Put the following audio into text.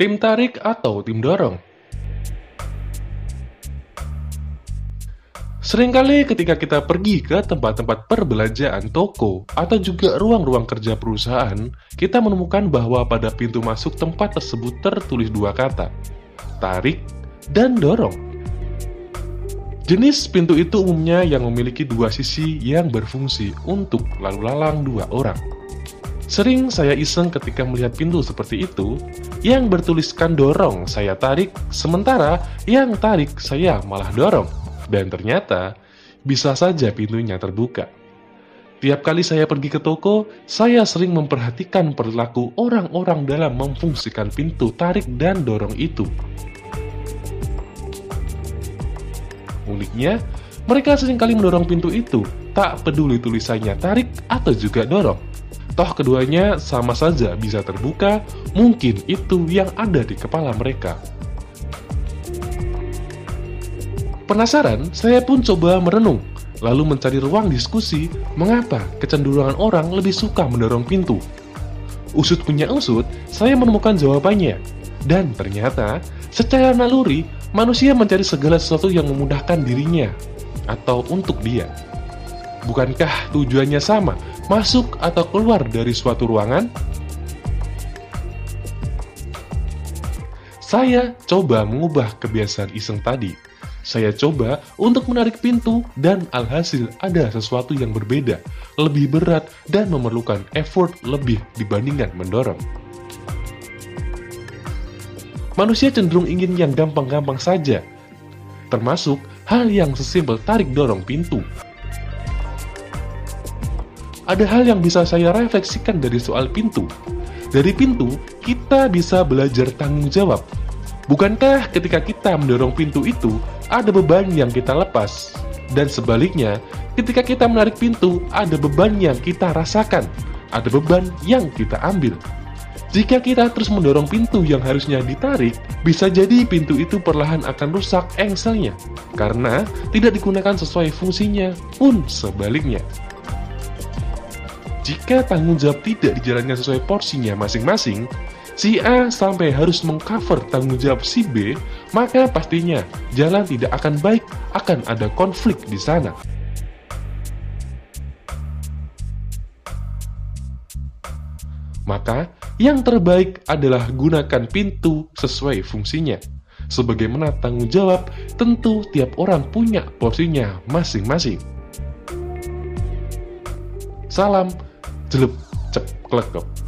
Tim tarik atau tim dorong? Seringkali ketika kita pergi ke tempat-tempat perbelanjaan toko atau juga ruang-ruang kerja perusahaan, kita menemukan bahwa pada pintu masuk tempat tersebut tertulis dua kata, tarik dan dorong. Jenis pintu itu umumnya yang memiliki dua sisi yang berfungsi untuk lalu lalang dua orang. Sering saya iseng ketika melihat pintu seperti itu, yang bertuliskan dorong saya tarik, sementara yang tarik saya malah dorong. Dan ternyata, bisa saja pintunya terbuka. Tiap kali saya pergi ke toko, saya sering memperhatikan perilaku orang-orang dalam memfungsikan pintu tarik dan dorong itu. Uniknya, mereka sering kali mendorong pintu itu, tak peduli tulisannya tarik atau juga dorong. Toh keduanya sama saja bisa terbuka, mungkin itu yang ada di kepala mereka. Penasaran, saya pun coba merenung, lalu mencari ruang diskusi mengapa kecenderungan orang lebih suka mendorong pintu. Usut punya usut, saya menemukan jawabannya. Dan ternyata, secara naluri, manusia mencari segala sesuatu yang memudahkan dirinya atau untuk dia. Bukankah tujuannya sama, masuk atau keluar dari suatu ruangan? Saya coba mengubah kebiasaan iseng tadi. Saya coba untuk menarik pintu dan alhasil ada sesuatu yang berbeda, lebih berat dan memerlukan effort lebih dibandingkan mendorong. Manusia cenderung ingin yang gampang-gampang saja, termasuk hal yang sesimpel tarik dorong pintu ada hal yang bisa saya refleksikan dari soal pintu. Dari pintu, kita bisa belajar tanggung jawab. Bukankah ketika kita mendorong pintu itu, ada beban yang kita lepas? Dan sebaliknya, ketika kita menarik pintu, ada beban yang kita rasakan. Ada beban yang kita ambil. Jika kita terus mendorong pintu yang harusnya ditarik, bisa jadi pintu itu perlahan akan rusak engselnya, karena tidak digunakan sesuai fungsinya, pun sebaliknya. Jika tanggung jawab tidak dijalankan sesuai porsinya masing-masing, si A sampai harus mengcover tanggung jawab si B, maka pastinya jalan tidak akan baik, akan ada konflik di sana. Maka, yang terbaik adalah gunakan pintu sesuai fungsinya. Sebagaimana tanggung jawab, tentu tiap orang punya porsinya masing-masing. Salam Jelup, cep, klekep.